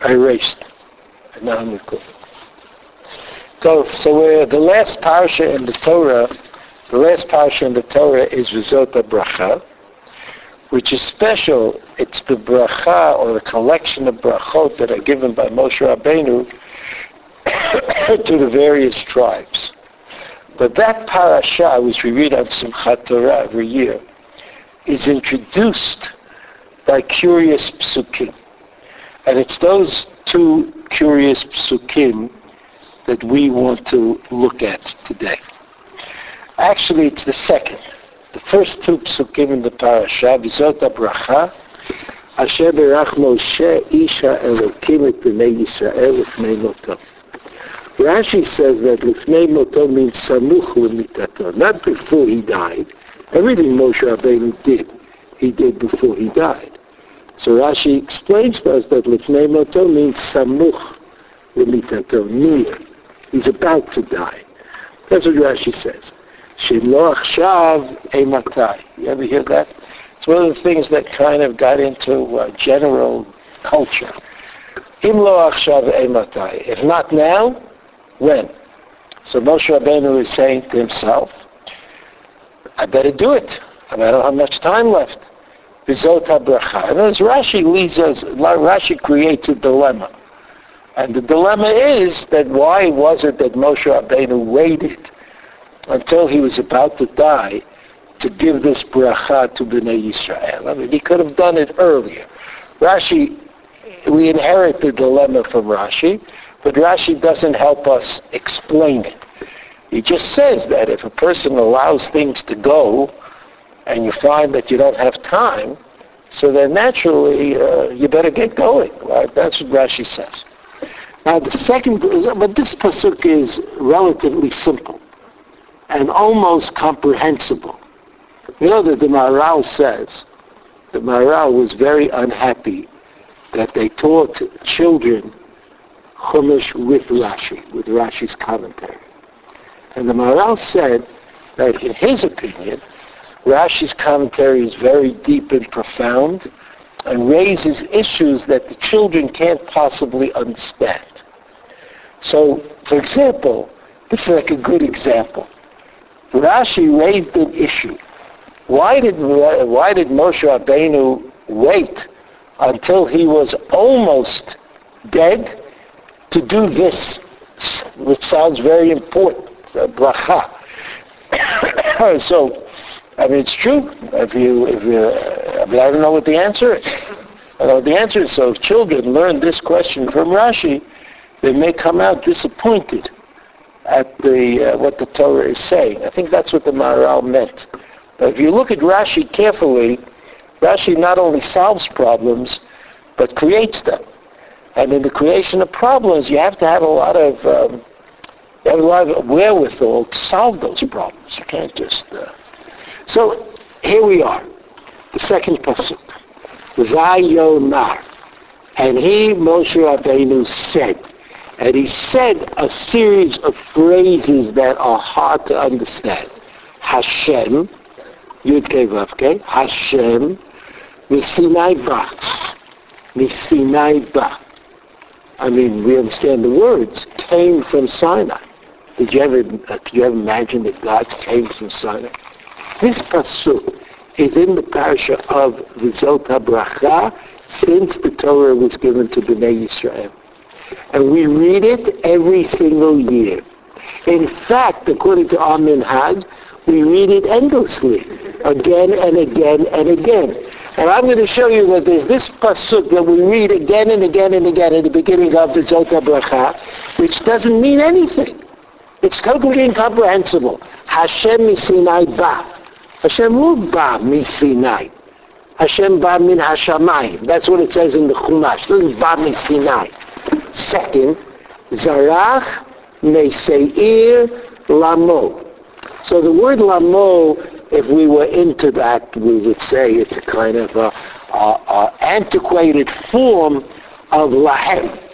I erased. And now I'm recording. So, the last parsha in the Torah, the last parsha in the Torah is Vizot HaBracha, which is special. It's the bracha or the collection of brachot that are given by Moshe Rabbeinu to the various tribes. But that parasha, which we read on Simchat Torah every year, is introduced by curious psukim. And it's those two curious psukim that we want to look at today. Actually, it's the second. The first two psukim in the parasha, Vizot HaBracha, Asher Berach Moshe Isha Elokim et Bnei Yisrael Lifnei Moto. Rashi says that Lifnei Moto means Samuch Lemitato, not before he died. Everything Moshe Rabbeinu did, he did before he died. So Rashi explains to us that Lifnei Moto means Samuch Lemitato, near. He's about to die. That's what Rashi says. Shelo Achshav Eimatai. You ever hear that? It's one of the things that kind of got into uh, general culture. Im lo achshav eimatai. If not now, when? So Moshe Rabbeinu is saying to himself, I better do it. I don't have much time left. Bizot ha-bracha. And as Rashi leads us, Rashi creates a dilemma. And the dilemma is that why was it that Moshe Rabbeinu waited until he was about to die to give this bracha to Bnei Yisrael? I mean, he could have done it earlier. Rashi, we inherit the dilemma from Rashi, but Rashi doesn't help us explain it. He just says that if a person allows things to go and you find that you don't have time, so then naturally uh, you better get going. Right? That's what Rashi says. Now the second, but this pasuk is relatively simple and almost comprehensible. You know that the Maharal says, the Maharal was very unhappy that they taught children Chumash with Rashi, with Rashi's commentary. And the Maharal said that in his opinion, Rashi's commentary is very deep and profound and raises issues that the children can't possibly understand. So, for example, this is like a good example. Rashi raised an issue. Why did why did Moshe Rabbeinu wait until he was almost dead to do this, which sounds very important, bracha? so, I mean, it's true. If you, if you, but I don't know what the answer is. I know the answer is. So, if children learn this question from Rashi, they may come out disappointed at the uh, what the Torah is saying. I think that's what the Maharal meant. But if you look at Rashi carefully, Rashi not only solves problems, but creates them. And in the creation of problems, you have to have a lot of um, you have a lot of wherewithal to solve those problems. You can't just. Uh... So here we are, the second pasuk. Vayomar, and he Moshe Rabbeinu said. And he said a series of phrases that are hard to understand. Hashem, Yud Kei Hashem, Misinai Ba, Misinai Ba. I mean, we understand the words, came from Sinai. Did you ever, uh, did you ever imagine that God came from Sinai? This pasuk is in the parasha of Vizot HaBracha since the Torah was given to Bnei Yisrael. And we read it every single year. In fact, according to our minhag, we read it endlessly, again and again and again. And I'm going to show you that there's this pasuk that we read again and again and again at the beginning of the Zota Bracha, which doesn't mean anything. It's totally incomprehensible. Hashem misinai ba. Hashem who ba misinai. Hashem ba min hashamayim. That's what it says in the Chumash. Doesn't ba misinai. Second, Zarach Meseir Lamo. So the word Lamo, if we were into that, we would say it's a kind of a, a, a antiquated form of Lahem.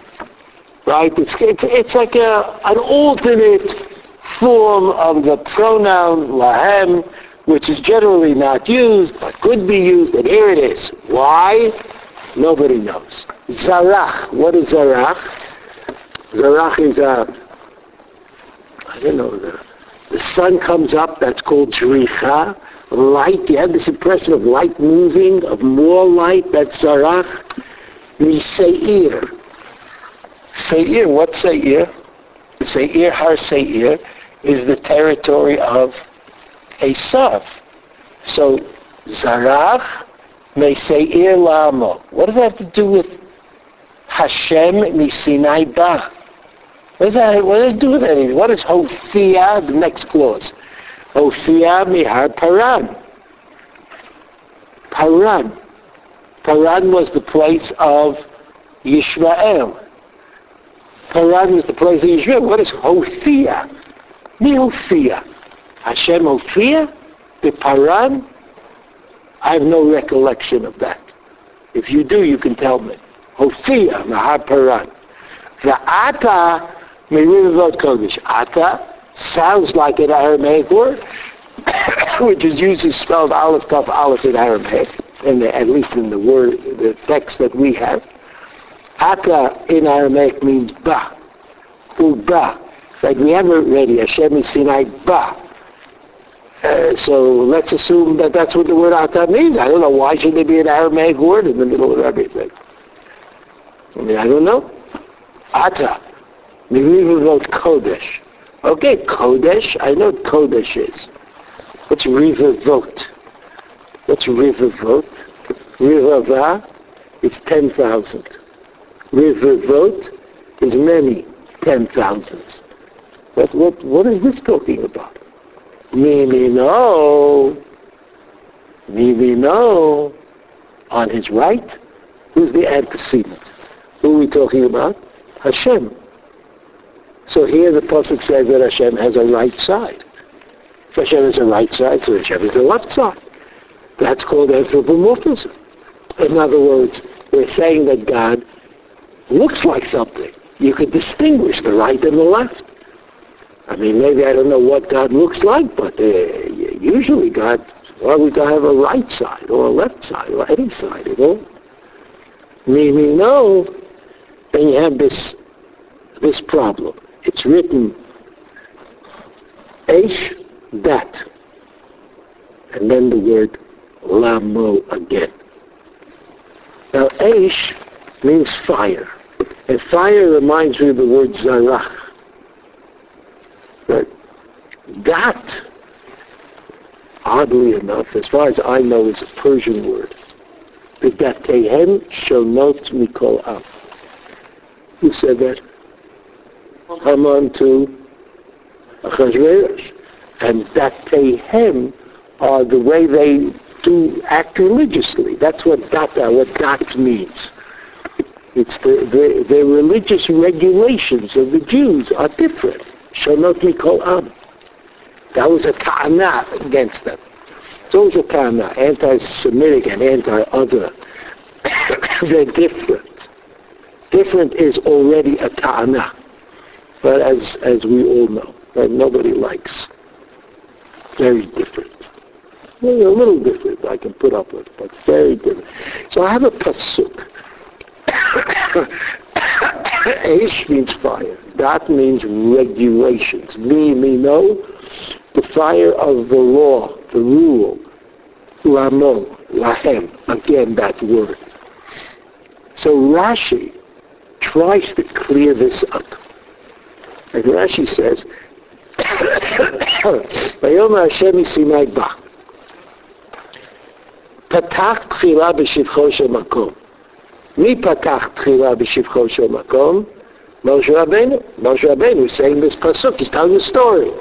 Right? It's, it's, it's like a, an alternate form of the pronoun Lahem, which is generally not used, but could be used, and here it is. Why? Nobody knows. Zarach. What is Zarach? Zarach is a, I don't know, the, the sun comes up, that's called Zricha. Light, you have this impression of light moving, of more light, that's Zarach. Miseir. Seir, what's Seir? Seir, Har Seir, is the territory of Esav. So, Zarach, Meseir Lamo. What does that have to do with Hashem Misinai Ba? What does that, what does that do with anything? What is Hofia, the next clause? Hofia Mihar Paran. Paran. Paran was the place of Yishmael. Paran was the place of Yishmael. What is Hofia? Mi Hofia. Hashem Hofia? The Paran? I have no recollection of that. If you do, you can tell me. Hofia, Mahar Paran. The Ata, Merivot Kodesh. Ata sounds like an Aramaic word, which is usually spelled Aleph Tav Aleph in Aramaic, in the, at least in the word, the text that we have. Ata in Aramaic means Ba, Uba. Like we have already, Hashem is Sinai Ba. Uh, so let's assume that that's what the word Ata means. I don't know why should there be an Aramaic word in the middle of everything. I mean, I don't know. Ata. Maybe we wrote Kodesh. Okay, Kodesh. I know what Kodesh is. What's Rivavot? What's Rivavot? Rivava is 10,000. Rivavot is many 10,000s. What, what, what is this talking about? Mimi no. Mimi no. On his right, who's the antecedent? Who are we talking about? Hashem. So here the Pasuk says that Hashem has a right side. If Hashem has a right side, so Hashem has a left side. That's called anthropomorphism. In other words, we're saying that God looks like something. You could distinguish the right and the left. I mean, maybe I don't know what God looks like, but uh, usually God, we got to have a right side or a left side or any side at all. Meaning, no, then you have this this problem. It's written Aish, that, and then the word Lamo again. Now, Aish means fire, and fire reminds me of the word Zarach. But that, oddly enough, as far as I know, is a Persian word. V'datehen shonot mikol am. Who said that? Haman to Achashverosh. And datehem are the way they do act religiously. That's what data, uh, what dat means. It's the, the, the religious regulations of the Jews are different. Shonot mikol am. That was a ta'ana against them. It's always a ta'ana, anti-Semitic and anti-other. They're different. Different is already a ta'ana. But as, as we all know, that nobody likes. Very different. Maybe a little different I can put up with, but very different. So I have a pasuk. Esh means fire. That means regulations. Me, me, no. The fire of the law, the rule. Lamo, Lahem. Again, that word. So Rashi tries to clear this up. And Rashi says, Hashem Patach Shemakom. מי פתח תחילה בשבחו של מקום? Moshe Rabbeinu. Moshe Rabbeinu is saying this pasuk. He's telling the story.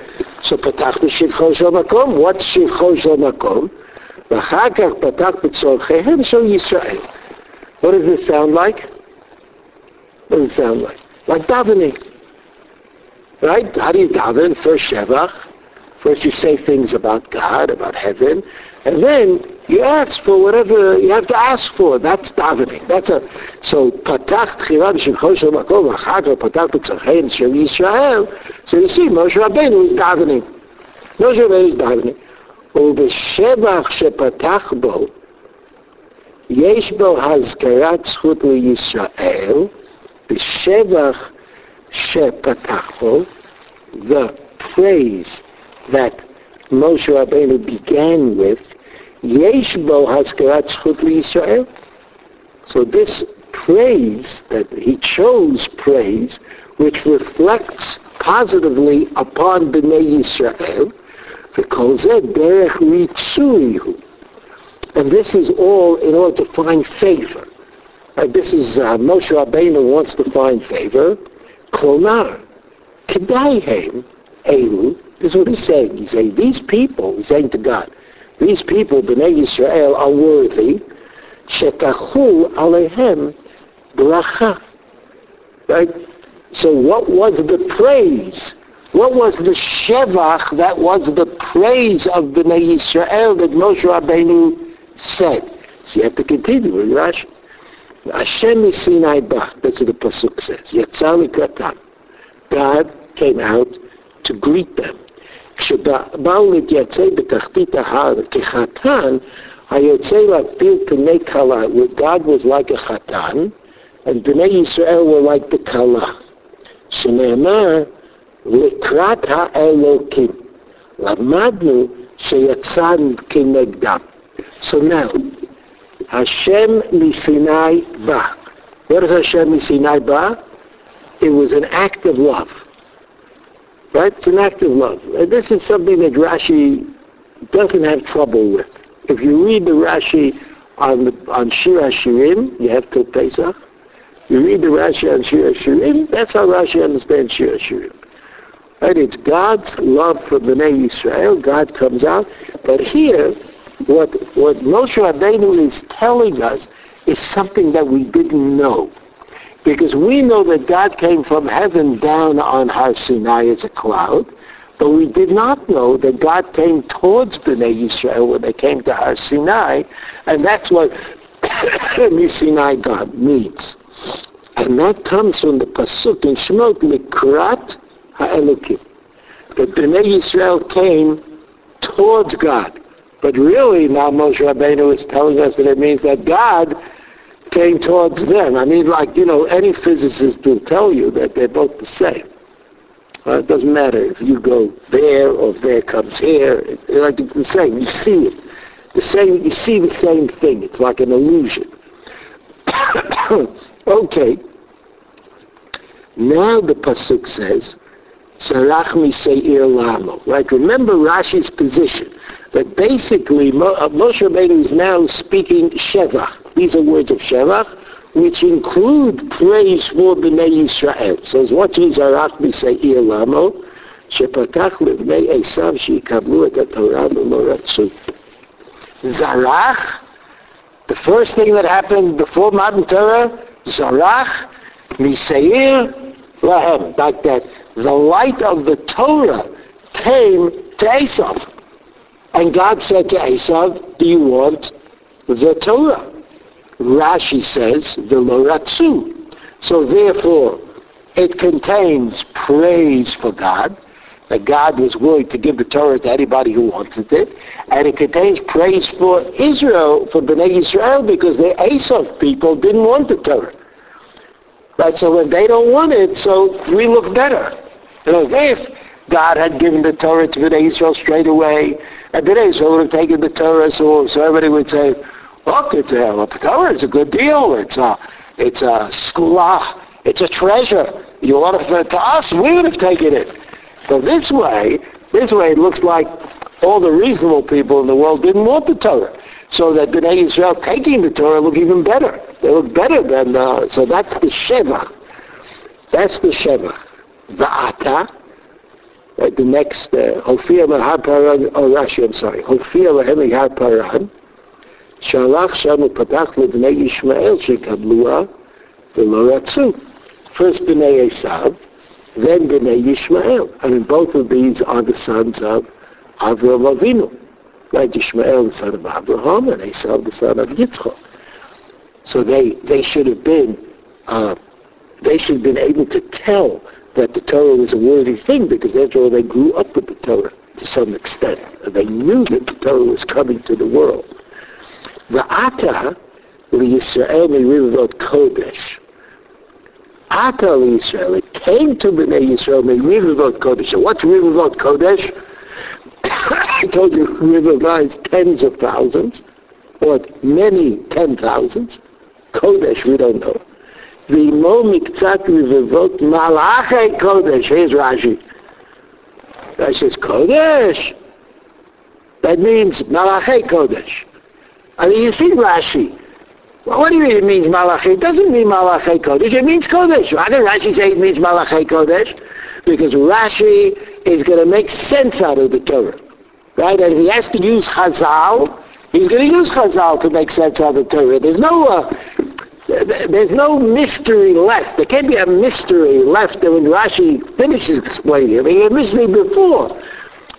So פתח בשבחו של מקום. What's שבחו של מקום? ואחר כך פתח בצורכיהם של ישראל. What does this sound like? What does it sound like? Like davening. Right? How do you daven? First Shevach. First you say things about God, about heaven, and then you ask for whatever you have to ask for. That's davening. That's a so patach tchila b'shimcho shel makom achar patach b'tzarchein shel Yisrael. So you see, Moshe Rabbeinu is davening. Moshe Rabbeinu is davening. ובשבח שפתח בו יש בו הזכרת זכות לישראל בשבח שפתח בו, the praise that Moshe Rabbeinu began with, Yesh bo haskarat zchut So this praise, that he chose praise, which reflects positively upon Bnei Yisrael, and this is all in order to find favor. This is uh, Moshe Rabbeinu wants to find favor. Klonar, kedaihem elu. This is what he's saying. He's saying these people. He's saying to God, these people, Bnei Yisrael, are worthy. Shetachu alehem bracha. Right. So what was the praise? What was the shevach that was the praise of Bnei Yisrael that Moshe Rabbeinu said. So you have to continue with Rashi. Hashem is Sinai Ba. That's what the Pasuk says. Kratam. God came out to greet them. כשבאו להתייצא בתחתית ההר כחתן, היוצא להקביל פני כלה, where God was like a חתן, and בני ישראל were like the כלה. שנאמר, לקראת האלוקים. למדנו שיצאנו כנגדם. So now, Hashem Misinai Ba. What is Hashem Misinai Ba? It was an act of love. Right? It's an act of love. And this is something that Rashi doesn't have trouble with. If you read the Rashi on, on Shir HaShirim, you have till Pesach. You read the Rashi on Shir HaShirim, that's how Rashi understands Shir HaShirim. Right? It's God's love for Bnei Yisrael. God comes out. But here, what, what Moshe Rabbeinu is telling us is something that we didn't know. Because we know that God came from heaven down on Har Sinai as a cloud, but we did not know that God came towards Bnei Yisrael when they came to Har Sinai, and that's what Sinai God means. And that comes from the Pasuk in Shemot, Likrat HaElokim. That Bnei Yisrael came towards God. But really now Moshe Rabbeinu is telling us that it means that God came towards them. I mean, like, you know, any physicist will tell you that they're both the same. Uh, it doesn't matter if you go there or there comes here. It, like it's the same. You see it. The same. You see the same thing. It's like an illusion. okay. Now the pasuk says, "Sarach miseir lamo." Right. Remember Rashi's position that basically uh, Moshe Rabbeinu is now speaking Shevach. These are words of Shevach, which include praise for Bnei Yisrael. So what is Zarach B'Seir Lamo? שפתח לבני עשיו שיקבלו את התורה ולא רצו. Zarach, the first thing that happened before Matan Torah, Zarach, Miseir, Lahem, like that. The light of the Torah came to Esav. And God said to Esav, do you want the Torah? Rashi says, the Loratsu. So therefore, it contains praise for God, that God was willing to give the Torah to anybody who wanted it, and it contains praise for Israel, for Bnei Israel, because the Esav people didn't want the Torah. Right, so when they don't want it, so we look better. You know, if God had given the Torah to Bnei Israel straight away, and today, so would have taken the Torah, so, so everybody would say, look, it's uh, a, well, the is a good deal. It's a, it's a skula. Uh, it's a treasure. You want it to us, we would have taken it. So this way, this way it looks like all the reasonable people in the world didn't want the Torah. So that Bnei Israel taking the Torah look even better. They look better than, uh, so that's the Sheva. That's the Sheva. The Ata, Right, the next, Hofir Paran, oh Rashi, I'm sorry, Hofir Paran, שהלך שם ופתח לבני ישמעאל שקבלוה ולא רצו. First Bnei Esav, then Bnei Yishmael. I mean, both of these are the sons of Avraham Avinu. Right, Yishmael, the son of Abraham, and Esav, the son of Yitzchak. So they, they should have been, uh, they should have been able to tell that the Torah was a worthy thing because after all they grew up with the Torah to some extent. They knew that the Torah was coming to the world. The Ata, Yisrael Merivavot Kodesh. Ata Yisrael, it came to Bnei Yisrael Merivavot Kodesh. So what's Rivavot Kodesh? I told you river lies tens of thousands, or many ten thousands. Kodesh, we don't know. V'imo miktzat rivavot malachei Kodesh. Here's Rashi. Rashi says, Kodesh? That means malachei Kodesh. I mean, you see Rashi. Well, what do you mean it means Malachei? It doesn't mean Malachei Kodesh. It means Kodesh. Why did Rashi say it means Malachei Kodesh? Because Rashi is going to make sense out of the Torah. Right? And he has to use Chazal. He's going to use Chazal to make sense out of the Torah. There's no, uh, there's no mystery left. There can't be a mystery left when Rashi finishes explaining. It. I mean, he had mystery before.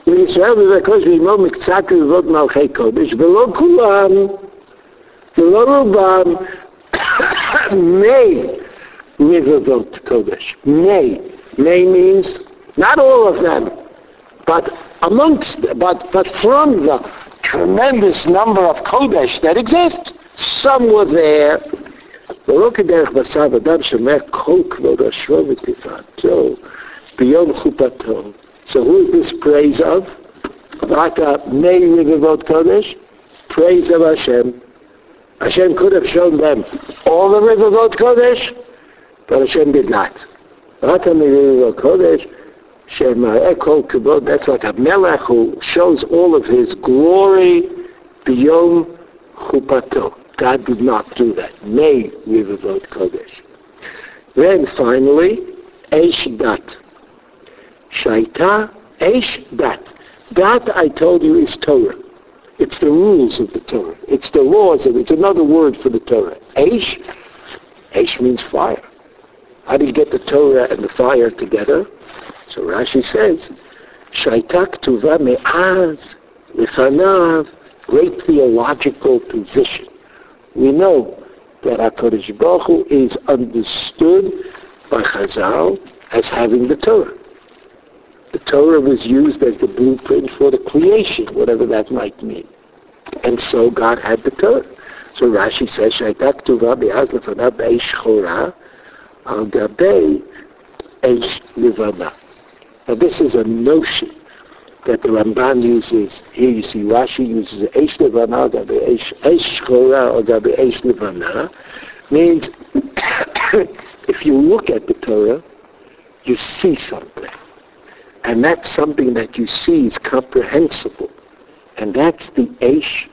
וישראל מבקש ללמוד מקצת ללמוד מלכי קודש, ולא כולם, ולא רובם, may רבבות קודש. May. May means not all of them, but amongst, but, but from the tremendous number of Kodesh that exist, some were there. ולא כדרך בשר אדם שומע כל כבוד אשרו ותפארתו ביום חופתו. So who is this praise of? Raka Mei Rivavot Kodesh? Praise of Hashem. Hashem could have shown them all the Rivavot Kodesh, but Hashem did not. Raka Mei Rivavot Kodesh, Shema Ekol Kibod, that's like a melech who shows all of his glory beyond Chupato. God did not do that. May Rivavot Kodesh. Then finally, Eish Dat. Shaita Eish Dat. Dat, I told you, is Torah. It's the rules of the Torah. It's the laws of it. It's another word for the Torah. Eish, Eish means fire. How do you get the Torah and the fire together? So Rashi says, Shaita Ktuva Me'az Lefanav, great theological position. We know that HaKadosh Baruch Hu is understood by Chazal as having the Torah. The Torah was used as the blueprint for the creation, whatever that might mean. And so God had the Torah. So Rashi says, Be'az Lefanav Be'esh Chora Al Gabei Eish Levana. Now this is a notion that the Ramban uses. Here you see Rashi uses Eish Levana Gabe Eish Chora or Gabe Eish Levana. Means if you look at the Torah, you see something. And that's something that you see is comprehensible. And that's the Eish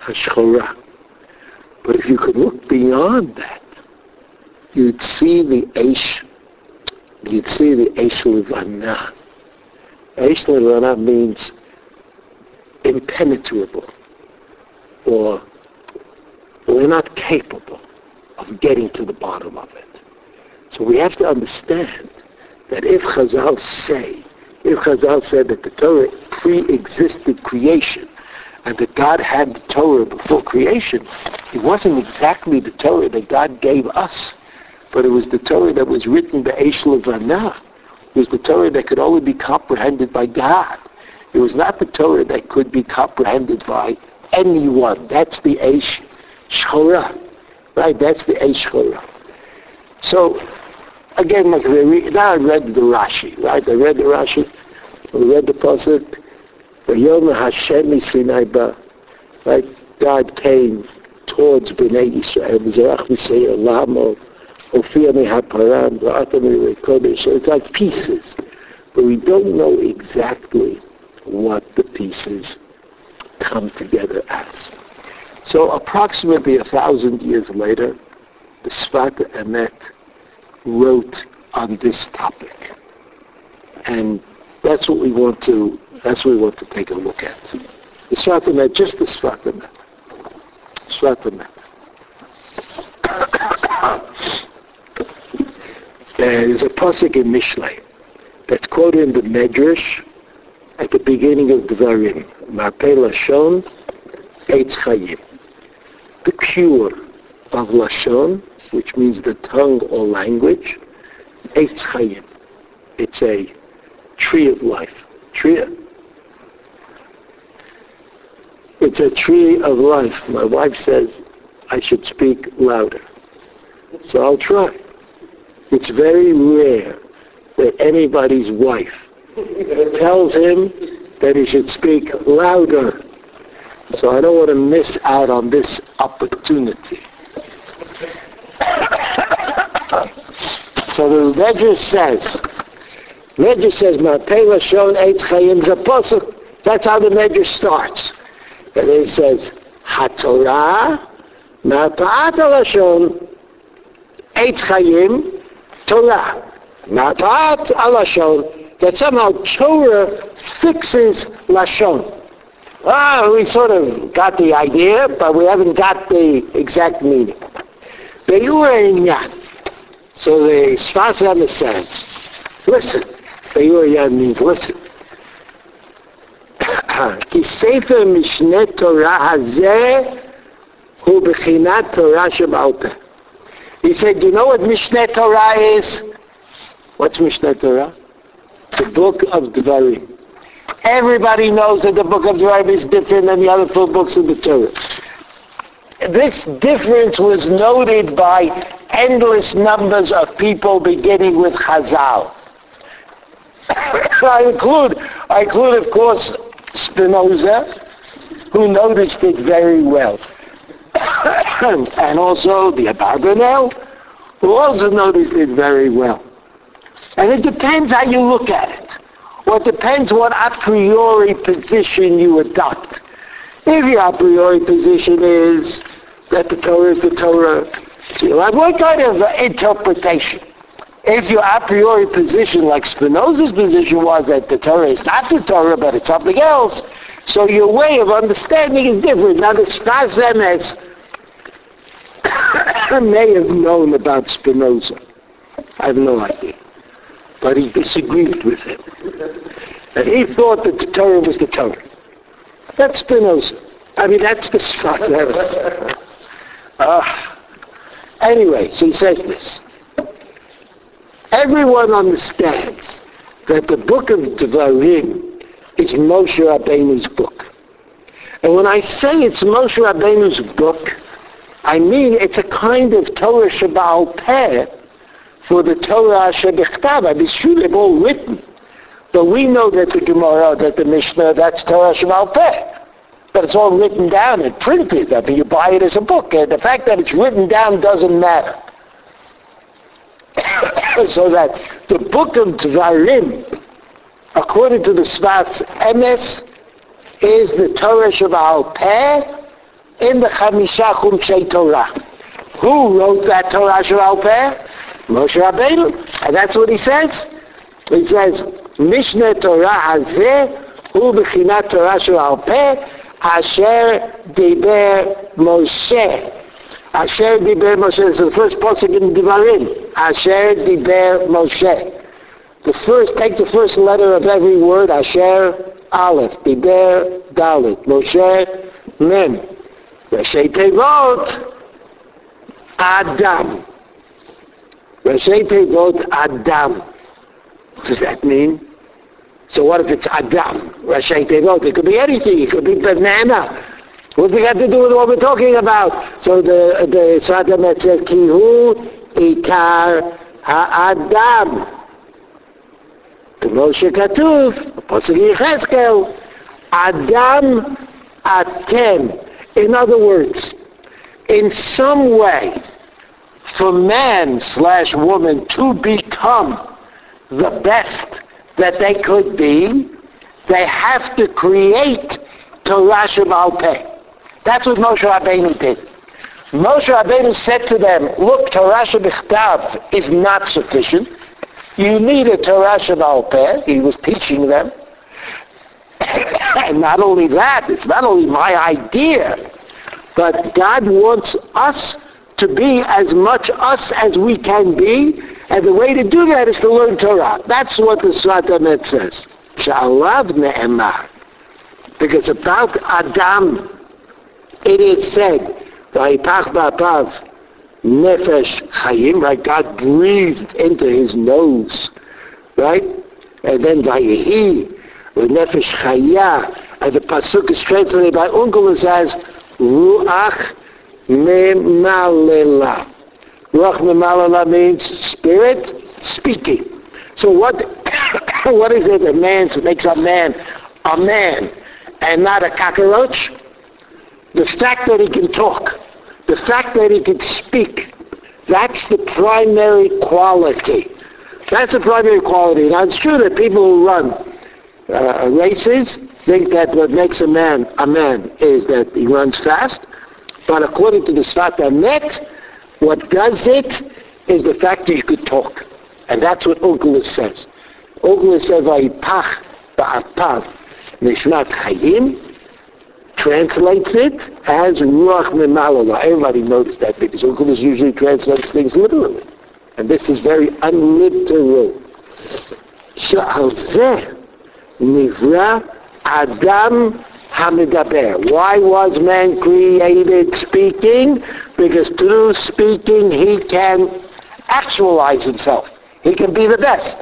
Hashchora. But if you could look beyond that, you'd see the Eish, you'd see the Eish Levana. Eish Levana means impenetrable, or we're not capable of getting to the bottom of it. So we have to understand that if Chazal say, if Chazal said that the Torah pre-existed creation, and that God had the Torah before creation, it wasn't exactly the Torah that God gave us, but it was the Torah that was written by Eish Levana. It was the Torah that could only be comprehended by God. It was not the Torah that could be comprehended by anyone. That's the Eish Shchora. Right? That's the Eish Shchora. So, again, like re- now I read the Rashi, right? I read the Rashi. I read the Pasuk. Vayom Hashem Sinai Ba. Right? God came towards Bnei Yisrael. V'zerach V'seir Lamo. Ophir Mehaparan. V'ata Kodesh. So it's like pieces. But we don't know exactly what the pieces come together as. So approximately a thousand years later, the Sfat Emet wrote on this topic. And that's what we want to that's what we want to take a look at. The Sfat Emet, just the. Sfat Emet. There's a pasuk in Mishlei that's quoted in the Medrash at the beginning of Dvarim. Marpei Lashon, Eitz Chayim. The cure of Lashon, which means the tongue or language, Eitz Chayim. It's a tree of life. Tree. It's a tree of life. My wife says, I should speak louder. So I'll try. It's very rare that anybody's wife tells him that he should speak louder. So I don't want to miss out on this opportunity. So the Medrash says, Medrash says, Ma'pela shon eitz chayim zaposuk. That's how the Medrash starts. And he says, HaTorah, Ma'pa'at alashon, eitz chayim, Torah. Ma'pa'at alashon. That somehow Torah fixes Lashon. Ah, we sort of got the idea, but we haven't got the exact meaning. So the Sfas says, listen. Be'ur means listen. כי ספר משנה תורה הזה הוא בחינת תורה שבעל פה. He said, you know what Mishneh Torah is? What's Mishneh Torah? The book of Dvarim. Everybody knows that the book of Dvarim is different than the other four books of the Torah. This difference was noted by endless numbers of people beginning with Chazal. I include, I include, of course, Spinoza, who noticed it very well. and also the Abarbanel, who also noticed it very well. And it depends how you look at it. Well, it depends what a priori position you adopt. If your a priori position is that the Torah is the Torah, have what kind of interpretation? If your a priori position, like Spinoza's position was that the Torah is not the Torah, but it's something else, so your way of understanding is different. Now, the Sfas Emes may have known about Spinoza. I have no idea. But he disagreed with him. And he thought that the Torah was the Torah. That's Spinoza. I mean, that's the Emes. Uh, anyway, so he says this. Everyone understands that the book of Devarim is Moshe Rabbeinu's book. And when I say it's Moshe Rabbeinu's book, I mean it's a kind of Torah Shabbal Peh for the Torah Shebichtav. I mean, it's true they've all written. But we know that the Gemara, that the Mishnah, that's Torah Peh. But it's all written down and printed. I mean, you buy it as a book. And the fact that it's written down doesn't matter. so that the book of Dvarim, according to the Sfas Emes, is the Torah Peh in the Chamisha Chumshei Torah. Who wrote that Torah Peh? Moshe Rabbeinu. And that's what he says. He says, משנה תורה הזה הוא בחינת תורה של הרפה, אשר דיבר משה. אשר דיבר משה, זה first פוסק עם דברים, אשר דיבר משה. The first, take the first letter of every word, אשר א', דיבר ד', משה מ', ראשי תיבות אדם. ראשי תיבות Adam. Does that mean? So what if it's Adam? Rashi Tevot. It could be anything. It could be banana. What does it have to do with what we're talking about? So the the Sfat Emet says Kihu Ikar Ha'adam. כמו שכתוב, הפוסק יחזקאל, אדם אתם. In other words, in some way, for man slash woman to become the best that they could be, they have to create Torah Shabbat Peh. That's what Moshe Rabbeinu did. Moshe Rabbeinu said to them, look, Torah Shabbat is not sufficient. You need a Torah Shabbat He was teaching them. and not only that, it's not only my idea, but God wants us to be as much us as we can be, and the way to do that is to learn Torah. That's what the Sfat Emes says. Sha'alav ne'emar. Because about Adam, it is said, Vayitach ba'apav nefesh chayim, right? God breathed into his nose, right? And then Vayehi, with nefesh chaya, and the pasuk is translated by Unkelus as ruach Memalela. Ruach memalela means spirit speaking. So what, what is it that man makes a man a man and not a cockroach? The fact that he can talk, the fact that he can speak, that's the primary quality. That's the primary quality. Now it's true that people who run uh, races think that what makes a man a man is that he runs fast. But according to the Sfat Emet, what does it is the fact that you could talk. And that's what Onkelos says. Onkelos says, ba'apav nishmat chayim, translates it as Ruach Memalala. Everybody noticed that because Onkelos usually translates things literally. And this is very unliteral. שעל זה adam. Hamidaber. Why was man created speaking? Because through speaking he can actualize himself. He can be the best.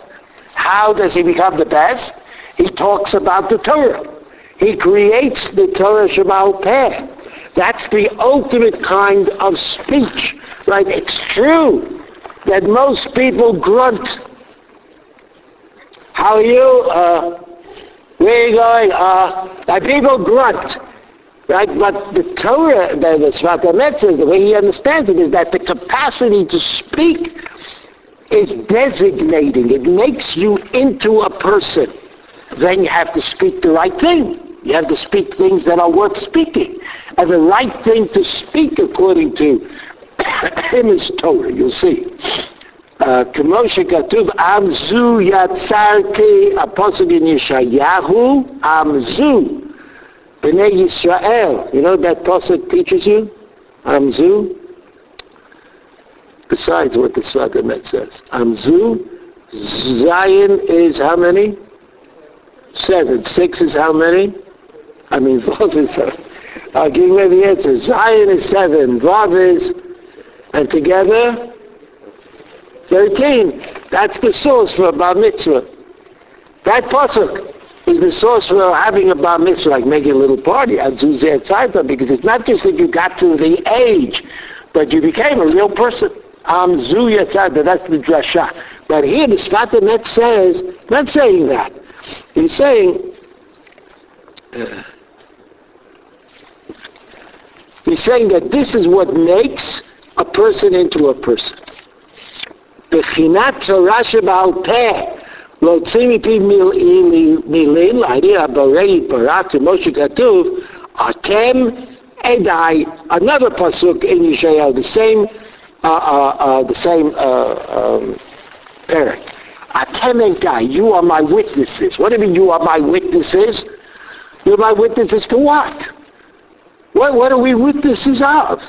How does he become the best? He talks about the Torah. He creates the Torah Shema Peh. That's the ultimate kind of speech. Right? It's true that most people grunt. How are you? Uh, you going? Uh, my people grunt. Right? But the Torah, the, the Emet the way he understands it is that the capacity to speak is designating. It makes you into a person. Then you have to speak the right thing. You have to speak things that are worth speaking. And the right thing to speak according to him is Torah, you'll see. כמו שכתוב, עם זו יצרתי, הפוסק in ישעיהו, עם זו, בני ישראל. You know that pasuk teaches you? עם זו? Besides what the Sfat Emet says. עם זו, Zion is how many? Seven. Six is how many? I mean, Vav is. I'll give you the answer. Zion is seven. Vav is, and together, 13. That's the source for a bar mitzvah. That pasuk is the source for having a bar mitzvah, like making a little party at Zuzeh Tzaipa, because it's not just that you got to the age, but you became a real person. Am Zu Yatzada, that's the drasha. But here the Sfat Emet says, not saying that. He's saying, he's saying that this is what makes a person into a person. בחינת תורה שבעל פה להוציא מפי מילים, להניע הבורא ברא כמו שכתוב, אתם עדיי, another pasuk in Yeshayahu, the same, uh, uh, uh, the same uh, um, parent. Atem edai, you are my witnesses. What do you mean you are my witnesses? You're my witnesses to what? What, what are we witnesses of?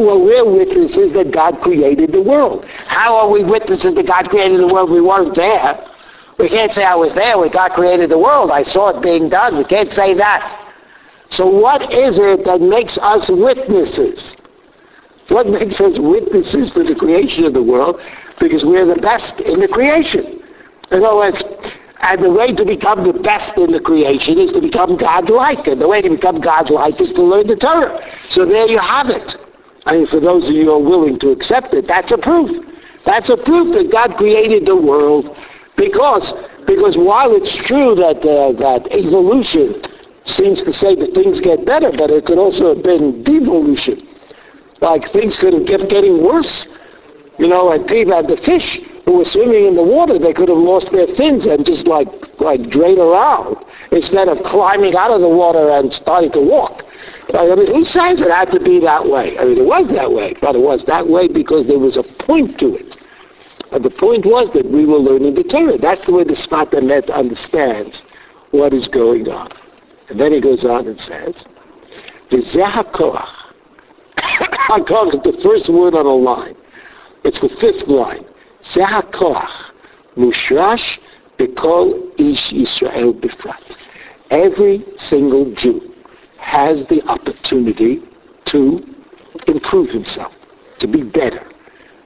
Well, we're witnesses that God created the world. How are we witnesses that God created the world? We weren't there. We can't say I was there when God created the world. I saw it being done. We can't say that. So what is it that makes us witnesses? What makes us witnesses to the creation of the world? Because we're the best in the creation. In other words, and the way to become the best in the creation is to become God-like. And the way to become God-like is to learn the Torah. So there you have it. I mean, for those of you who are willing to accept it, that's a proof. That's a proof that God created the world because, because while it's true that, uh, that evolution seems to say that things get better, but it could also have been devolution. Like things could have kept getting worse. You know, like people had the fish who were swimming in the water, they could have lost their fins and just like, like drain around instead of climbing out of the water and starting to walk. Like, I mean, who says it had to be that way? I mean, it was that way, but it was that way because there was a point to it. And the point was that we were learning the Torah. That's the way the Sfat Emet understands what is going on. And then he goes on and says, V'zeh I call is the first word on a line. It's the fifth line. Zeh HaKoach. Mushrash bekol Ish Yisrael B'frat. Every single Jew has the opportunity to improve himself, to be better,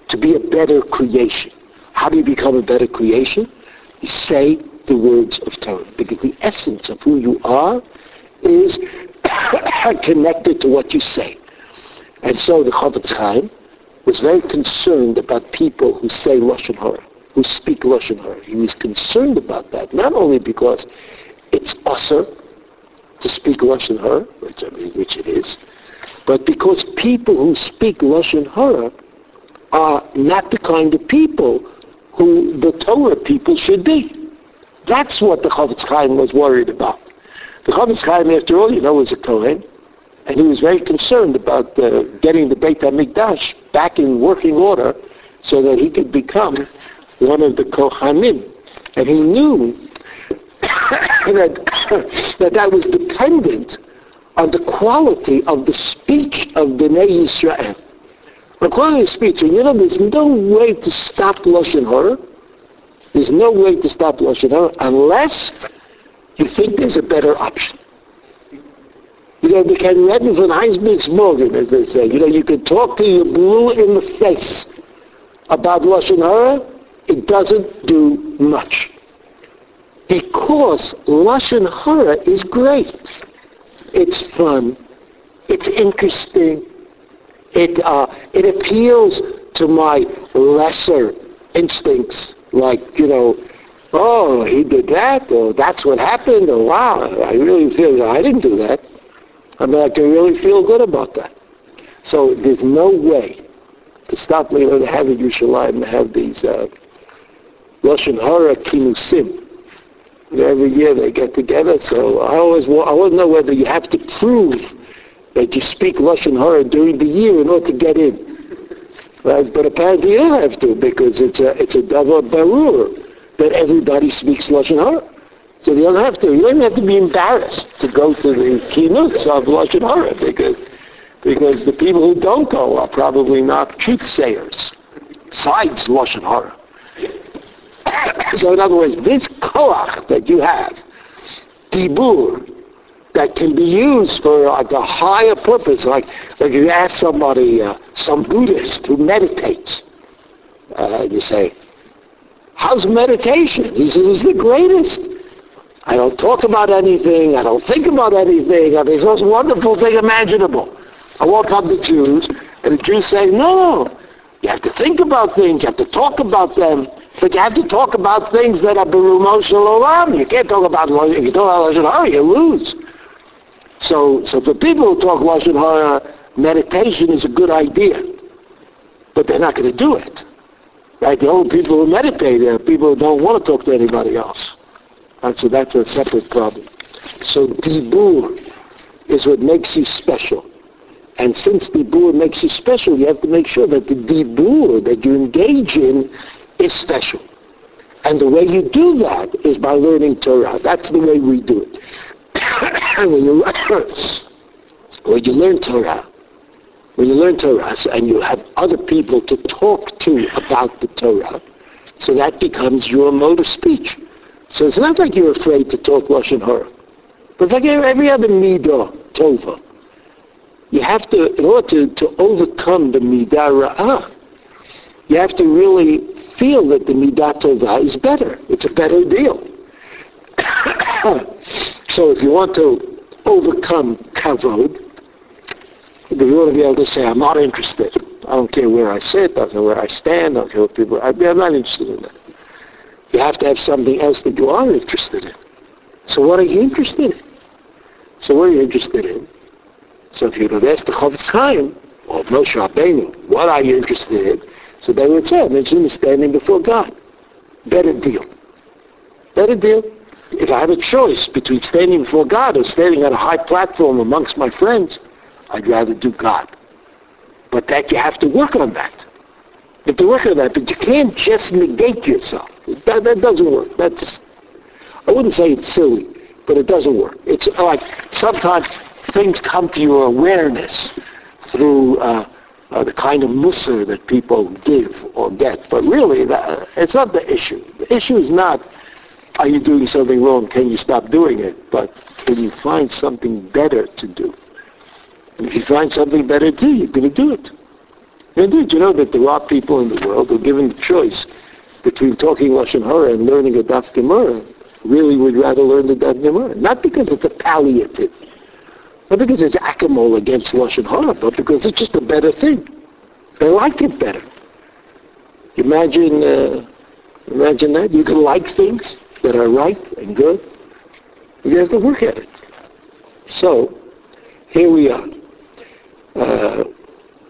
to be a better creation. How do you become a better creation? You say the words of Torah. Because the essence of who you are is connected to what you say. And so the Chofetz Chaim was very concerned about people who say Lashon Hara, who speak Lashon Hara. He was concerned about that, not only because it's usher to speak Lashon Hara, which, I mean, which it is, but because people who speak Lashon Hara are not the kind of people who the Torah people should be. That's what the Chofetz Chaim was worried about. The Chofetz Chaim, after all, you know, was a Kohen, and he was very concerned about uh, getting the Beit HaMikdash back in working order so that he could become one of the Kohanim. And he knew that, that that was dependent on the quality of the speech of Bnei Yisrael. Quality of speech, you know, there's no way to stop Lashon Hara. There's no way to stop Lashon Hara unless you think there's a better option. You know, you can retten von Heisman's Morgan, as they say. You know, you can talk to your blue in the face about Lashon Hara. It doesn't do much. Because Lashon Hara is great. It's fun. It's interesting. It, uh, it appeals to my lesser instincts, like, you know, oh, he did that, or that's what happened, or wow, I really feel I didn't do that. I mean, I can really feel good about that. So there's no way to stop me to have in Yerushalayim and have these uh, Lashon Hara Kinusim. Every year they get together, so I always I want to know whether you have to prove that you speak Lashon Hara during the year in order to get in. Right? But apparently you don't have to because it's a it's a davar barur that everybody speaks Lashon Hara. So you don't have to. You don't have to be embarrassed to go to the keynotes of Lashon Hara because because the people who don't go are probably not truth sayers. Besides Lashon Hara. So in other words, this koach that you have, dibur, that can be used for like a higher purpose, like like you ask somebody, uh, some Buddhist who meditates, uh, you say, how's meditation? He says, it's the greatest. I don't talk about anything. I don't think about anything. I mean, it's the most wonderful thing imaginable. I walk up to Jews, and the Jews say, no, you have to think about things. You have to talk about them. But you have to talk about things that are berumoshal olam. You can't talk about, if you talk about Lashon Hara, you lose. So, so for people who talk Lashon Hara, uh, meditation is a good idea. But they're not going to do it. Right? The only people who meditate are people who don't want to talk to anybody else. And so that's a separate problem. So dibur is what makes you special. And since dibur makes you special, you have to make sure that the dibur that you engage in is special. And the way you do that is by learning Torah. That's the way we do it. when, you, when you learn Torah, when you learn Torah and you have other people to talk to about the Torah, so that becomes your mode of speech. So it's not like you're afraid to talk Lashon Hara. But like every other midah, tova, you have to, in order to, to overcome the midah ra'ah, you have to really feel that the midah tova is better. It's a better deal. so if you want to overcome kavod, you want to be able to say, I'm not interested. I don't care where I sit. I don't care where I stand. I don't care what people... I, I'm not interested in that. You have to have something else that you are interested in. So what are you interested in? So what are you interested in? So if you would ask the Chofetz Chaim, or Moshe Rabbeinu, what are you interested in? So would say, I'm interested in standing before God. Better deal. Better deal. If I have a choice between standing before God or standing on a high platform amongst my friends, I'd rather do God. But that you have to work on that. You have to work on that, but you can't just negate yourself. That, that doesn't work. That's, I wouldn't say it's silly, but it doesn't work. It's like sometimes things come to your awareness through uh, uh, the kind of mussar that people give or get. But really, that, it's not the issue. The issue is not, are you doing something wrong? Can you stop doing it? But can you find something better to do? And if you find something better to do, you're going to do it. It. You know that there are people in the world who are given the choice between talking Lashon Hara and learning a Daf Gemara, really would rather learn the Daf Gemara. Not because it's a palliative. Not because it's acamol against Lashon Hara, but because it's just a better thing. They like it better. Imagine, uh, imagine that. You can like things that are right and good. You have to work at it. So, here we are. Uh,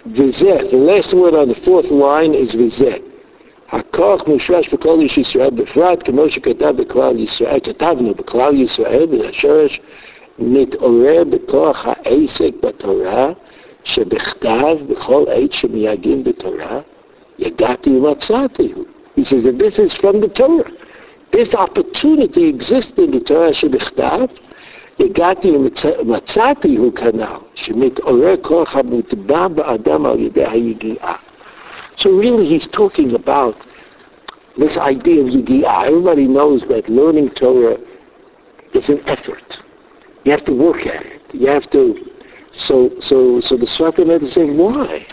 the last word on the fourth line is vizet. הכוח מושרש בכל איש ישראל בפרט, כמו שכתב בכלל ישראל, כתבנו בכלל ישראל, והשורש מתעורר בכוח העסק בתורה, שבכתב, בכל עת שמייגעים בתורה, יגעתי ומצאתי. He says that this is from the Torah. This opportunity exists in the Torah שבכתב, הגעתי ומצאתי הוא כנ"ל, שמתעורר כוח המוטבע באדם על ידי היגיעה. So really he's talking about this idea of yidi'ah. Everybody knows that learning Torah is an effort. You have to work at it. You have to. So, so, so the Sfat Emet is saying, why?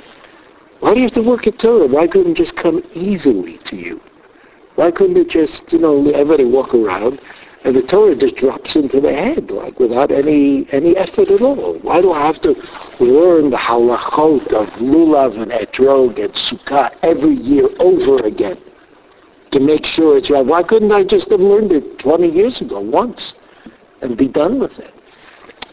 Why do you have to work at Torah? Why couldn't it just come easily to you? Why couldn't it just, you know, everybody walk around and the Torah just drops into the head, like without any any effort at all? Why do I have to learn the halachot of lulav and etrog and sukkah every year over again to make sure it's right? Why couldn't I just have learned it 20 years ago once and be done with it?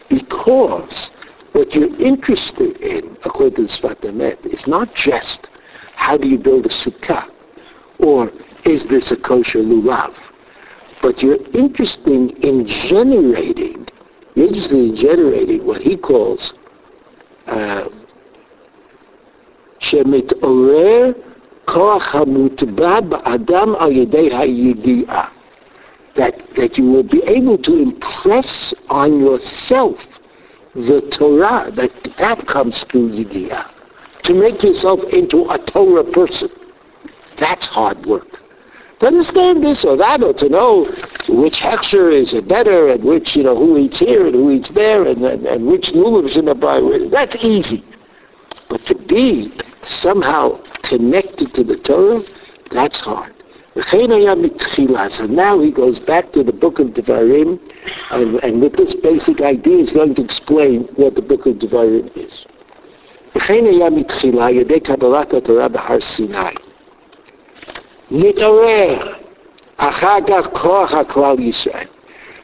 Because what you're interested in, according to the Sfat Emet, is not just how do you build a sukkah or is this a kosher lulav, but you're interested in generating, you're interested in generating what he calls um, Shemit Orer Koach HaMutbah Al Yedei HaYidi'ah that, that you will be able to impress on yourself the Torah, that that comes through Yidiyah. To make yourself into a Torah person. That's hard work. To understand this or that, or to know which hechsher is better, and which, you know, who eats here and who eats there, and, and, and which lulav in the Bible, that's easy. But to be somehow connected to the Torah, that's hard. So now he goes back to the book of Devarim, and, and with this basic idea, he's going to explain what the book of Devarim is.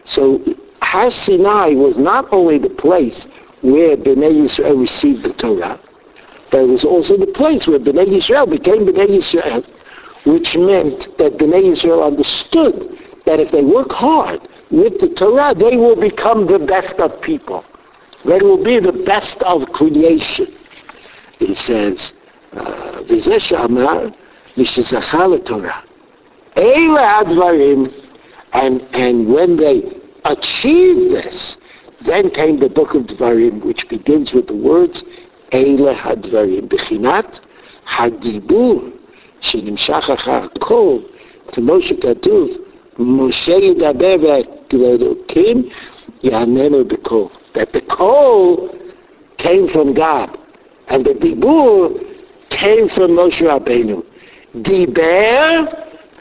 So Har Sinai was not only the place where Bnei Yisrael received the Torah, but it was also the place where Bnei Yisrael became Bnei Yisrael which meant that Bnei Israel understood that if they work hard with the Torah, they will become the best of people. They will be the best of creation. He says, v'zeh uh, Mishizachal Torah. Eila Advarim, and, and when they achieved this, then came the book of Dvarim, which begins with the words, Eila Hadvarim, Bechinat Hadibur, שנמשך אחר הכל, כמו שכתוב, משה ידבר והאלוקים יעננו בקול. That the call came from God, and the dibur came from Moshe Rabbeinu. Diber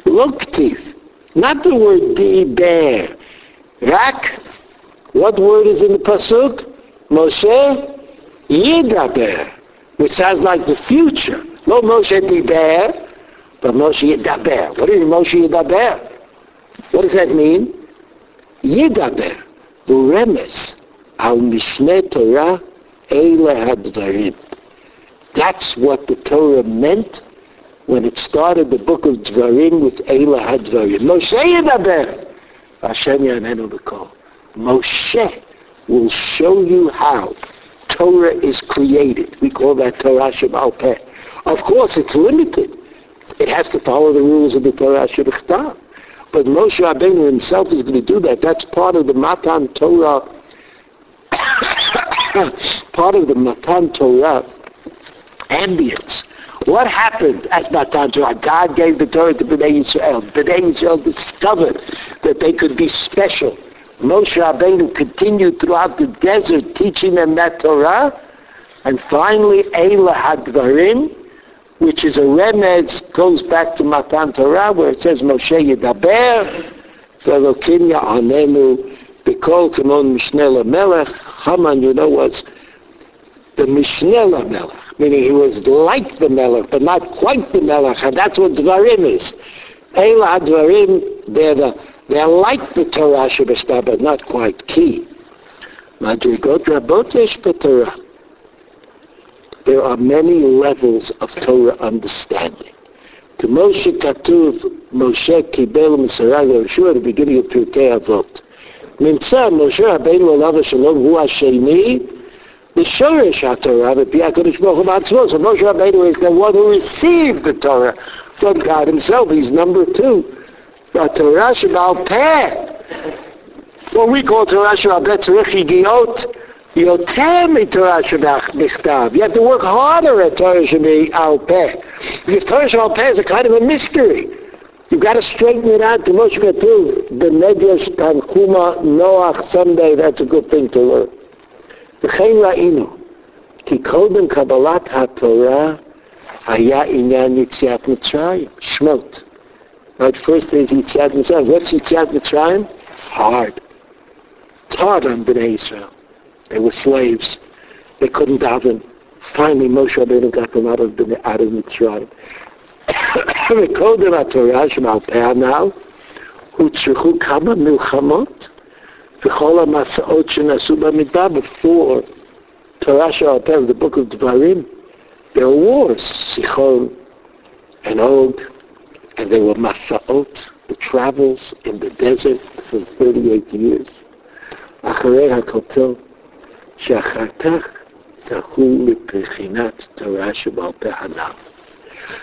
Luktiv. Not the word Diber. Rak. What word is in the Pasuk? Moshe Yidaber. Which sounds like the future. No Moshe Diber, but Moshe Yidaber. What is Moshe Yidaber? What does that mean? Yidaber. The remes. Al Mishneh Torah Eile Hadvarim. That's what the Torah meant when it started the book of Dvarim with Eila HaDvarim. Moshe Yedaber. Hashem Yanenu B'Kol. Moshe will show you how Torah is created. We call that Torah Shemal Peh. Of course, it's limited. It has to follow the rules of the Torah Shebechtav. But Moshe Rabbeinu himself is going to do that. That's part of the Matan Torah, part of the Matan Torah ambience what happened at Matan Torah? God gave the Torah to Bnei Yisrael. Bnei Yisrael discovered that they could be special. Moshe Rabbeinu continued throughout the desert teaching them that Torah. And finally, Eila Hadvarim, which is a remez, goes back to Matan Torah, where it says Moshe Yedaber, Velokim Ya'anenu Bekol Kimon Mishneh Melech, Haman, you know, was the Mishneh Melech, meaning he was like the Melech, but not quite the Melech, and that's what Dvarim is. Eila Dvarim, they're, the, they're like the Torah Shabbat, but not quite key. Madrigot Rabot Yesh Torah There are many levels of Torah understanding. To Moshe Katuv, Moshe Kibel Misarai Yeshua at the beginning of Pirkei Avot. נמצא משה רבינו עליו השלום הוא השני בשורש התורה בפי הקדוש ברוך הוא בעצמו. So Moshe Rabbeinu is the one who received the Torah from God himself. He's number two. The Torah Shabbat Peh. What we call Torah Shabbat Peh Tzarech Yigiot You'll tell me Torah Shabbat Mikhtav. You have to work harder at Torah Shabbat Al-Peh. Because Torah Shabbat Al-Peh is a kind of a mystery. You've got to straighten it out to Moshe Katu. The Medesh Tanchuma Noah. someday, that's a good thing to learn. The Chayim Inu, Ki Kodem Kabbalat HaTorah Haya Inyan Yitziat Mitzrayim. Shmot. Right, first there's Yitziat Mitzrayim. What's Yitziat Mitzrayim? Hard. It's hard on B'nai Israel. They were slaves. They couldn't daven. Finally, Moshe Rabbeinu got them out of the out of Mitzrayim. Rekodem haTorah al Pe'anal utzruchu kama milchamot v'chol ha'masa'ot shenasu b'midbar before Torah al Pe'anal, the book of Devarim. There were wars, Sichon and Og, and they were masa'ot, the travels in the desert for 38 years. Acharei HaKotel,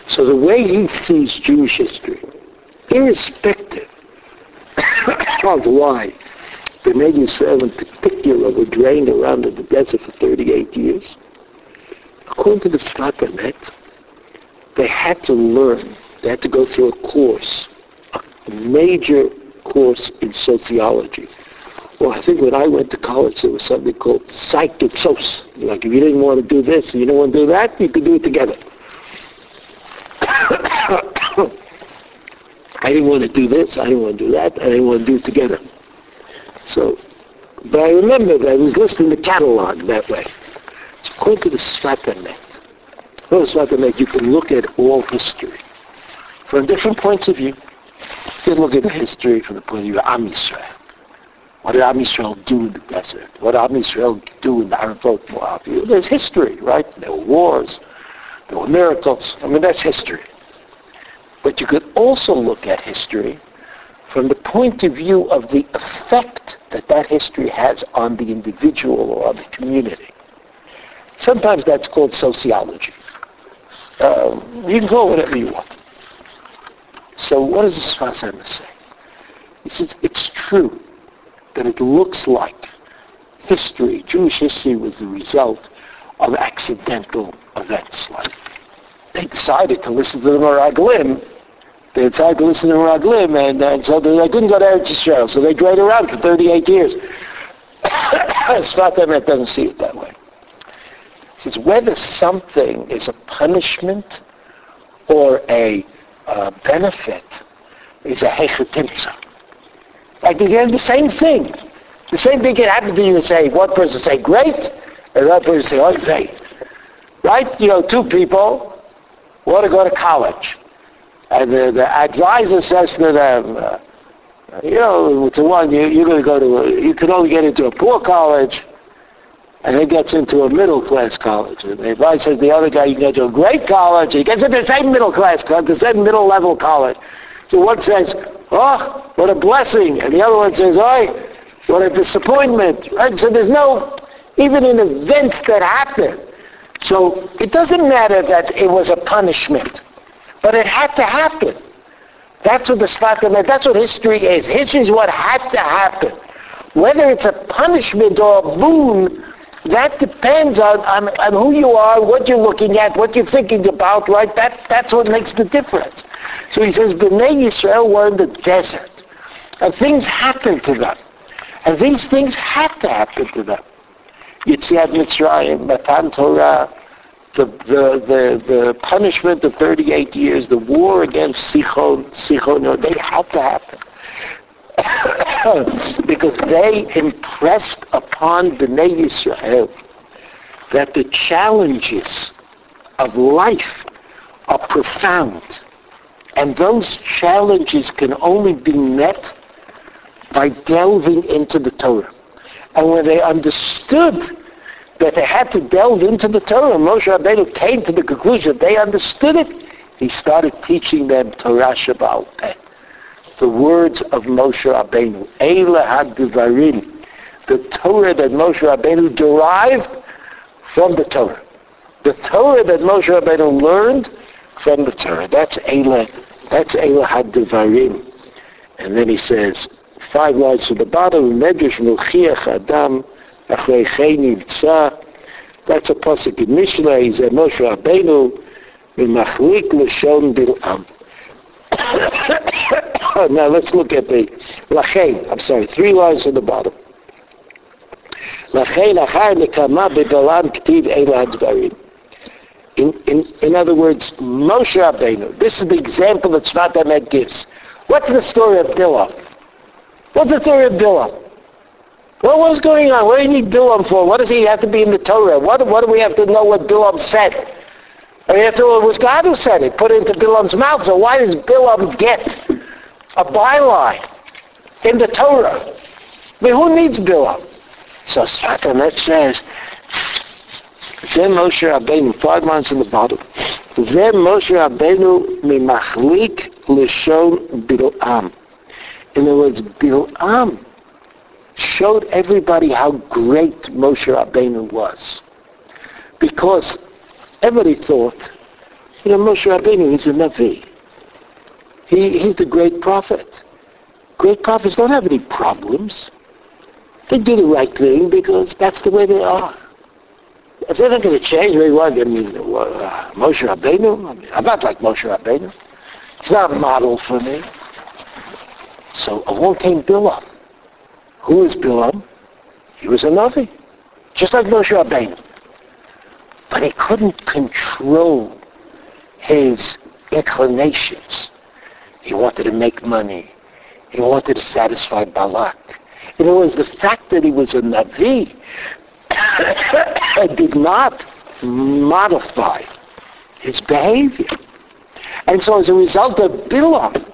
so the way he sees Jewish history, irrespective of why B'nai Yisrael in particular were drained around in the desert for 38 years, according to the Sfat Emet, they had to learn, they had to go through a course, a major course in sociology, well, I think when I went to college, there was something called psychic sos. Like if you didn't want to do this, you didn't want to do that, you could do it together. I didn't want to do this, I didn't want to do that, I didn't want to do it together. So, but I remember that I was listening to catalog that way. So according to the Sfat Emet, well, Sfat Emet, you can look at all history from different points of view. You can look at the history from the point of view of Am Yisrael. What did Am Yisrael do in the desert? What did Am Yisrael do in the Aravot Moab? There's history, right? There were wars. There were miracles. I mean, that's history. But you could also look at history from the point of view of the effect that that history has on the individual or on the community. Sometimes that's called sociology. Uh, you can call it whatever you want. So what does the Sfas say? He says it's true that it looks like history, Jewish history was the result of accidental events. Like they decided to listen to the Meraglim. They decided to listen to the Meraglim, and, and so they, they couldn't go to Eretz Yisrael, so they drove around for 38 years. Sfat Emet doesn't see it that way. He says whether something is a punishment or a uh, benefit is a Like again, the same thing. The same thing can happen to you and say, one person say great, and another person say, oh. Right? You know, two people want to go to college. And the, the advisor says to them, uh, you know, to one, you, you're going to go to, a, you can only get into a poor college, and he gets into a middle-class college. And the advisor says the other guy, you can get to a great college, he gets into the same middle-class college, the same middle-level college. So one says, oh, what a blessing. And the other one says, oh, what a disappointment. Right? So there's no, even in events that happen, so it doesn't matter that it was a punishment, but it had to happen. That's what the Sfat Emet, that's what history is. History is what had to happen. Whether it's a punishment or a boon, that depends on, on, on who you are, what you're looking at, what you're thinking about, right? That, that's what makes the difference. So he says, B'nai Yisrael were in the desert. And things happened to them. And these things had to happen to them. Yitziat Mitzrayim, Matan Torah, the, the, the, the punishment of 38 years, the war against Sichon, Sichon, they had to happen. because they impressed upon Bnei Yisrael that the challenges of life are profound. And those challenges can only be met by delving into the Torah. And when they understood that they had to delve into the Torah, Moshe Rabbeinu came to the conclusion they understood it, he started teaching them Torah Shabbat. The words of Moshe Rabbeinu. Eila HaDivarim. The Torah that Moshe Rabbeinu derived from the Torah. The Torah that Moshe Rabbeinu learned from the Torah. That's Eila, that's Eila HaDivarim. And then he says, five lines from the bottom, Medrash Mulchiach Adam Achrei Nivtza. That's a pasuk in Mishlei. He said, Moshe Rabbeinu Mimachlik Lashon Bil'am. now let's look at the Lachain. I'm sorry, three lines from the bottom. Lachain Achar Nekama B'Balam K'tiv Eila HaDvarim. In, in, in other words, Moshe Rabbeinu. This is the example that Sfat Emet gives. What's the story of Bilam? What's the story of Bilam? What was going on? What do you need Bilam for? What does he have to be in the Torah? What, what do we have to know what Bilam said? After all, it was God who said it, put it into Bilam's mouth. So why does Bilam um get a byline in the Torah? I mean, who needs Bilam? Um? So Sfat Emet says, Zem Moshe Rabbeinu, five lines in the bottom. Zem Moshe Rabbeinu mimachlik lishon Bilam. In other words, Bilam showed everybody how great Moshe Rabbeinu was. Because everybody thought, you know, Moshe Rabbeinu, he's a Navi. He, he's the great prophet. Great prophets don't have any problems. They do the right thing because that's the way they are. If they're not going to change, they want, I mean, uh, Moshe Rabbeinu, I'm not like Moshe Rabbeinu. He's not a model for me. So along came Bilam. Who was Bilam? He was a Navi, just like Moshe Rabbeinu. But he couldn't control his inclinations. He wanted to make money. He wanted to satisfy Balak. In other words, the fact that he was a Navi did not modify his behavior. And so as a result of Bilam,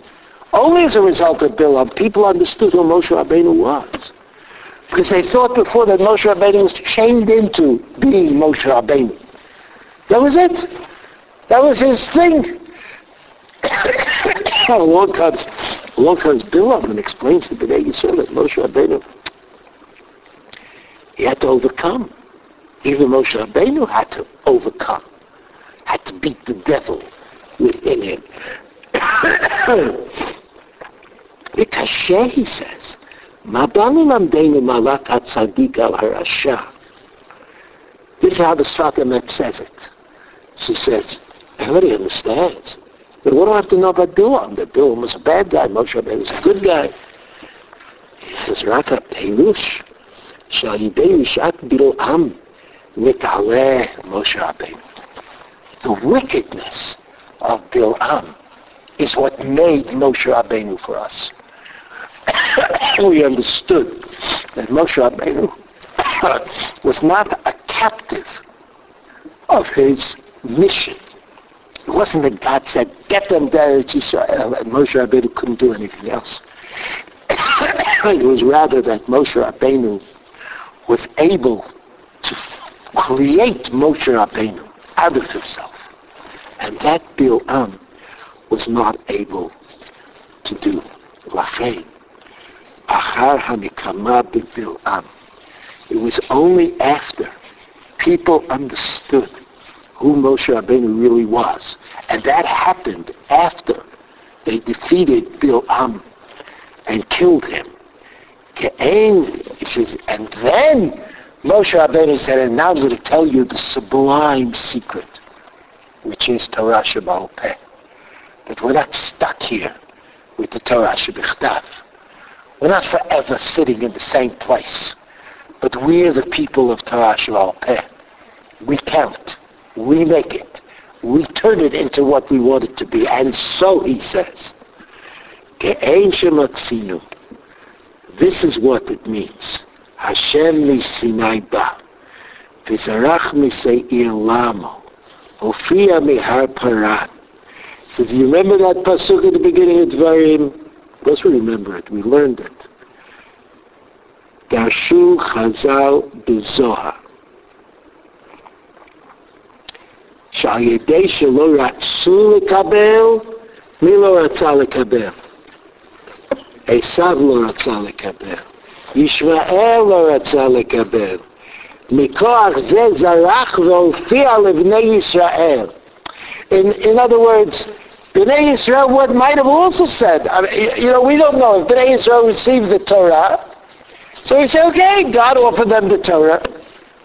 only as a result of Bilam, people understood who Moshe Rabbeinu was. Because they thought before that Moshe Rabbeinu was chained into being Moshe Rabbeinu. That was it. That was his thing. Along comes, along comes Bilam and explains to Bnei Yisrael that Moshe Rabbeinu, he had to overcome. Even Moshe Rabbeinu had to overcome, had to beat the devil within him. Because he says, Ma banu lamdeinu malat atzadik al harashah." This is how the Sfat Emet says it. She says, I understands. But what do I have to know about Bilam? That Bilam was a bad guy, Moshe Rabbeinu was a good guy. He says, Raka Peirush, Shahidei Shat Bilam, Mitaleh Moshe Rabbeinu. The wickedness of Bilam um, is what made Moshe Rabbeinu for us. we understood that Moshe Rabbeinu was not a captive of his mission. It wasn't that God said, get them there to Israel, and Moshe Rabbeinu couldn't do anything else. it was rather that Moshe Rabbeinu was able to create Moshe Rabbeinu out of himself. And that Bil'am was not able to do. Lachain. Achar hanikama Bil'am. It was only after people understood who Moshe Rabbeinu really was. And that happened after they defeated Bil'am and killed him. It says, and then Moshe Rabbeinu said, and now I'm going to tell you the sublime secret, which is Torah Shabbat Peh. That we're not stuck here with the Torah Shabbat We're not forever sitting in the same place. But we're the people of Torah Shabbat Peh. We count. We make it. We turn it into what we want it to be. And so, he says, This is what it means. Hashem mi Sinai ba. V'zarach mi se'ir lamo. Ofiya mi har parat. Says, you remember that pasuk at the beginning of Dvarim? Of course we remember it. We learned it. Darshu Chazal B'Zohar. שעל ידי שלא רצו לקבל, מי לא רצה לקבל? עשיו לא רצה לקבל. ישמעאל לא רצה לקבל. מכוח זה זרח והופיע לבני ישראל. In, in other words, Bnei Israel what might have also said, I mean, you know, we don't know if Bnei Israel received the Torah. So we say, okay, God offered them the Torah.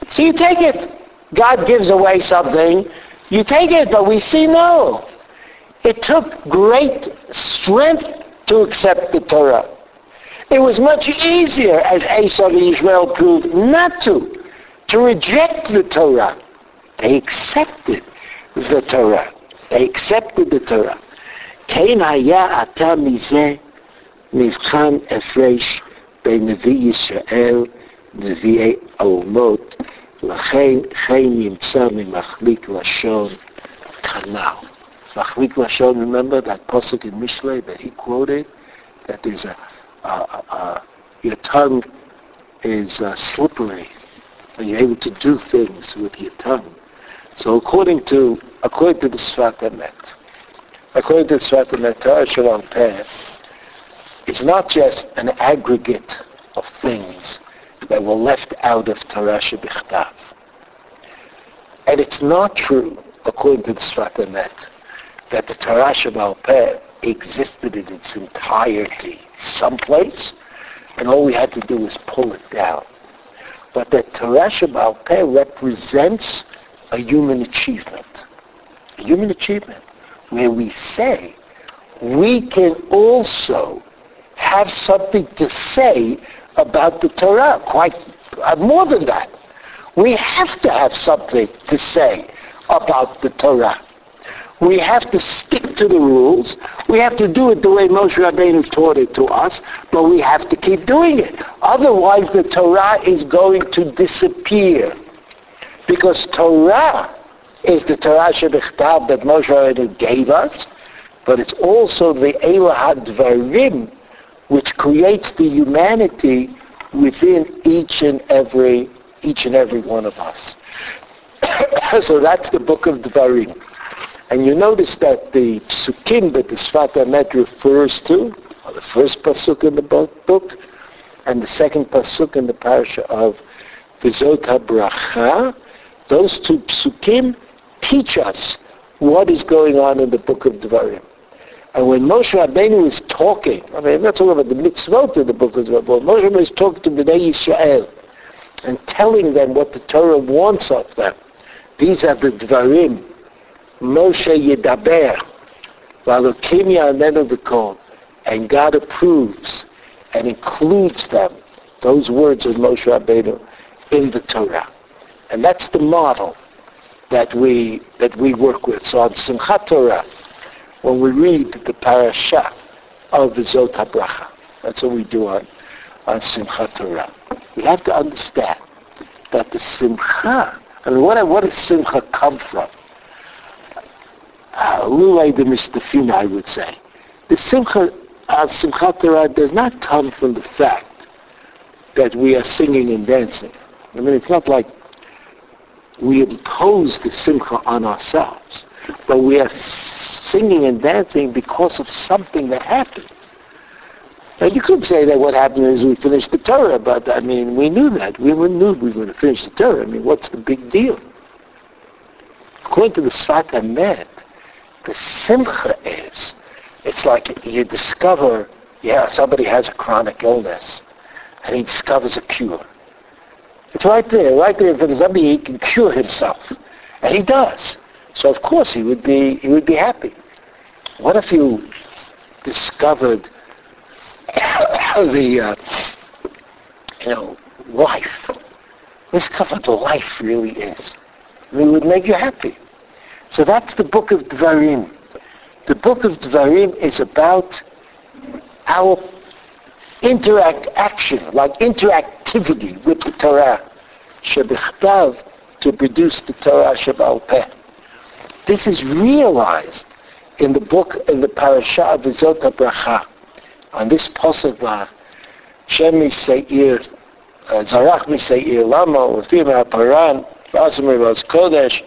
So you take it. God gives away something. You take it, but we see no. It took great strength to accept the Torah. It was much easier, as Esau and Ishmael proved, not to, to reject the Torah. They accepted the Torah. They accepted the Torah. כן היה אתה מזה מבחן הפרש בין נביא ישראל נביאי האומות, לכן כן נמצא ממחליק לשון כנ"ל. מחליק לשון, remember that pasuk in Mishlei that he quoted, that there's a, a, a, a your tongue is uh, slippery, and you're able to do things with your tongue. So according to according to the Sfat Emet, according to the Sfat Emet, Torah Shalom Peh, it's not just an aggregate of things that were left out of Torah Shebichtav. And it's not true, according to the Sfat Emet, that the Torah Peh existed in its entirety someplace, and all we had to do was pull it down. But the Torah Peh represents a human achievement. A human achievement where we say we can also have something to say about the Torah. Quite uh, more than that. We have to have something to say about the Torah. We have to stick to the rules. We have to do it the way Moshe Rabbeinu taught it to us, but we have to keep doing it. Otherwise, the Torah is going to disappear. Because Torah is the Torah Shebichtav that Moshe Rabbeinu gave us, but it's also the Elah Dvarim, which creates the humanity within each and every each and every one of us. so that's the book of Dvarim. And you notice that the psukim that the Sfat Emet refers to are the first pasuk in the book and the second pasuk in the parasha of Vizot HaBracha. Those two psukim teach us what is going on in the book of Dvarim. And when Moshe Rabbeinu is talking, I mean, I'm not talking about the mitzvot of the book of Dvarim, but Moshe Rabbeinu is talking to Bnei Yisrael and telling them what the Torah wants of them. These are the Dvarim. Moshe Yedaber. Valokim Ya'anenu B'kol. And God approves and includes them, those words of Moshe Rabbeinu, in the Torah. And that's the model that we, that we work with. So on Simchat Torah, when we read the parasha of the Zot HaBracha, that's what we do on, on Simchat Torah. We have to understand that the Simcha, I mean, what, what does Simcha come from? Uh, Lulay de Mistafina, I would say. The Simcha of uh, Simchat Torah does not come from the fact that we are singing and dancing. I mean, it's not like we impose the Simcha on ourselves, but we are singing and dancing because of something that happened. Now you could say that what happened is we finished the Torah, but I mean we knew that. We knew we were going to finish the Torah. I mean what's the big deal? According to the Sfat Emet, the Simcha is, it's like you discover, yeah, somebody has a chronic illness, and he discovers a cure. It's right there, right there for somebody he can cure himself. And he does. So of course he would be he would be happy. What if you discovered the uh, you know life? Discover what life really is. It would make you happy. So that's the book of Dvarim. The book of Dvarim is about our interact action, like interactivity with the Torah, shebichtav, to produce the Torah Shabbat Peh. This is realized in the book, in the parasha of Vizot Bracha, on this pasuk, Shem Seir, uh, Zarach Seir Lamo, Lefim HaParan, Vasim Rivos Kodesh,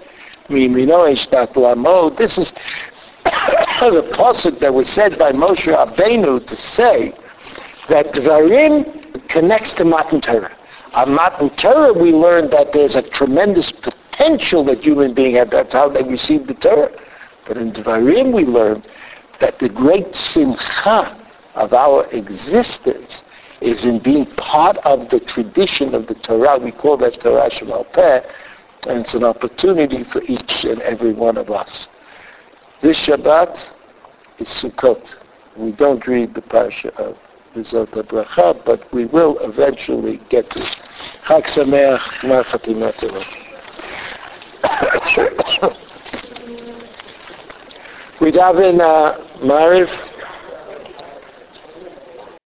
Mimino Ishtat Lamo. This is the pasuk that was said by Moshe Rabbeinu to say that Dvarim connects to Matan Torah. On Matan Torah, we learned that there's a tremendous potential that human being have. That's how they received the Torah. But in Dvarim, we learned that the great simcha of our existence is in being part of the tradition of the Torah. We call that Torah Shemal Peh, and it's an opportunity for each and every one of us. This Shabbat is Sukkot. We don't read the Parsha of Vizot Bracha, but we will eventually get to it. Chag Sameach, Chatimat We daven uh, Mariv.